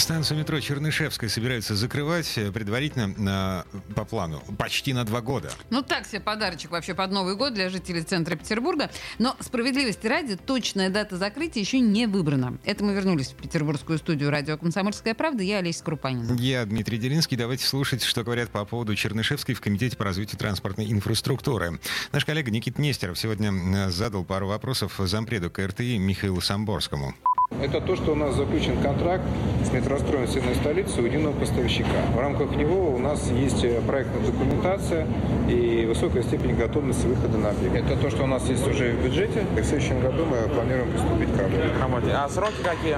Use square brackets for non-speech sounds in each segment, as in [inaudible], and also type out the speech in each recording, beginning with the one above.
Станцию метро Чернышевская собираются закрывать э, предварительно э, по плану почти на два года. Ну, так себе подарочек вообще под Новый год для жителей центра Петербурга. Но справедливости ради, точная дата закрытия еще не выбрана. Это мы вернулись в петербургскую студию радио «Комсомольская правда». Я Олеся Крупанина. Я Дмитрий Делинский. Давайте слушать, что говорят по поводу Чернышевской в Комитете по развитию транспортной инфраструктуры. Наш коллега Никит Нестеров сегодня э, задал пару вопросов зампреду КРТИ Михаилу Самборскому. Это то, что у нас заключен контракт с метростроем Северной столицы у единого поставщика. В рамках него у нас есть проектная документация и высокая степень готовности выхода на объект. Это то, что у нас есть уже в бюджете. И в следующем году мы планируем приступить к работе. работе. А сроки какие?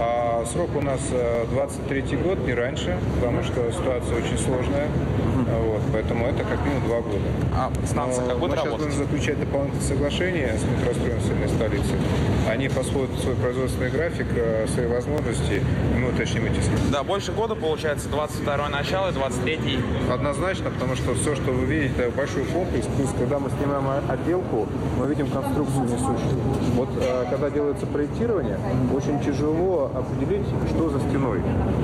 А срок у нас 23 год, не раньше, потому что ситуация очень сложная. Вот, поэтому это как минимум два года. А станция Но как будет мы сейчас работать? будем заключать дополнительные соглашения с метростроем Северной столицы. Они посмотрят свой производственный график, э, свои возможности, и мы уточним эти сроки. Да, больше года получается, 22 начало и 23 Однозначно, потому что все, что вы видите, это большой комплекс. Плюс, когда мы снимаем отделку, мы видим конструкцию несущую. Вот э, когда делается проектирование, очень тяжело определить, что за стеной.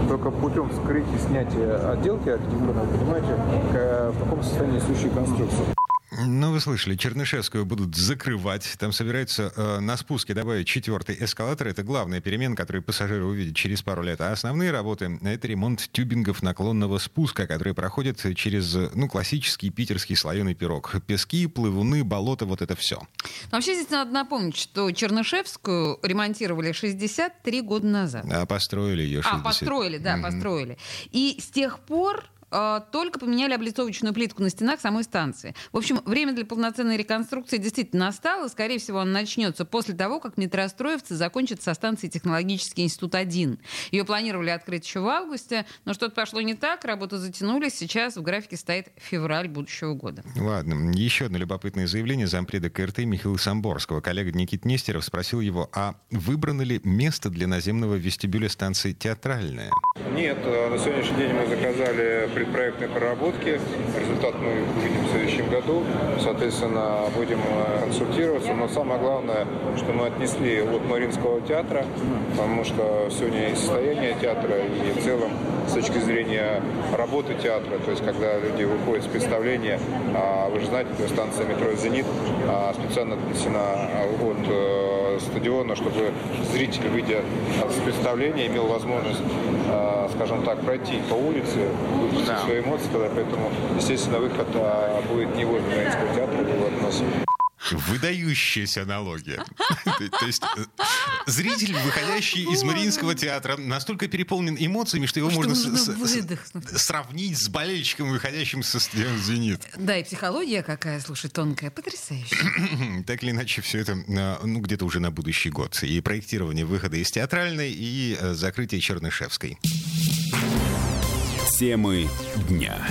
Только путем вскрытия, снятия отделки архитектурной, понимаете, в каком состоянии несущие конструкции. Ну, вы слышали, Чернышевскую будут закрывать. Там собираются э, на спуске добавить четвертый эскалатор. Это главная перемена, которую пассажиры увидят через пару лет. А основные работы — это ремонт тюбингов наклонного спуска, которые проходят через, ну, классический питерский слоеный пирог. Пески, плывуны, болото, вот это все. Но вообще здесь надо напомнить, что Чернышевскую ремонтировали 63 года назад. А построили ее 60. А, построили, да, построили. И с тех пор только поменяли облицовочную плитку на стенах самой станции. В общем, время для полноценной реконструкции действительно настало. Скорее всего, он начнется после того, как метростроевцы закончат со станцией Технологический институт 1. Ее планировали открыть еще в августе, но что-то пошло не так, работы затянулись. Сейчас в графике стоит февраль будущего года. Ладно, еще одно любопытное заявление зампреда КРТ Михаила Самборского. Коллега Никит Нестеров спросил его, а выбрано ли место для наземного вестибюля станции «Театральная»? Нет, э, на сегодняшний день мы заказали предпроектные проработки. Результат мы увидим в следующем году. Соответственно, будем э, консультироваться. Но самое главное, что мы отнесли от Мариинского театра, потому что сегодня и состояние театра, и в целом с точки зрения работы театра, то есть когда люди выходят с представления, а вы же знаете, станция метро «Зенит» а, специально отнесена от стадиона, чтобы зритель, выйдя с представления, имел возможность, э, скажем так, пройти по улице, выпустить Да. свои эмоции, тогда, поэтому, естественно, выход а, будет не возле Мариинского театра, а вот у нас Выдающаяся аналогия. [laughs] То есть э, зритель, выходящий из Мариинского театра, настолько переполнен эмоциями, что его можно сравнить с болельщиком, выходящим со стадиона «Зенит». Да, и психология какая, слушай, тонкая, потрясающая. [clears throat] Так или иначе, все это э, ну, где-то уже на будущий год. И проектирование выхода из театральной, и э, закрытие Чернышевской. Темы дня.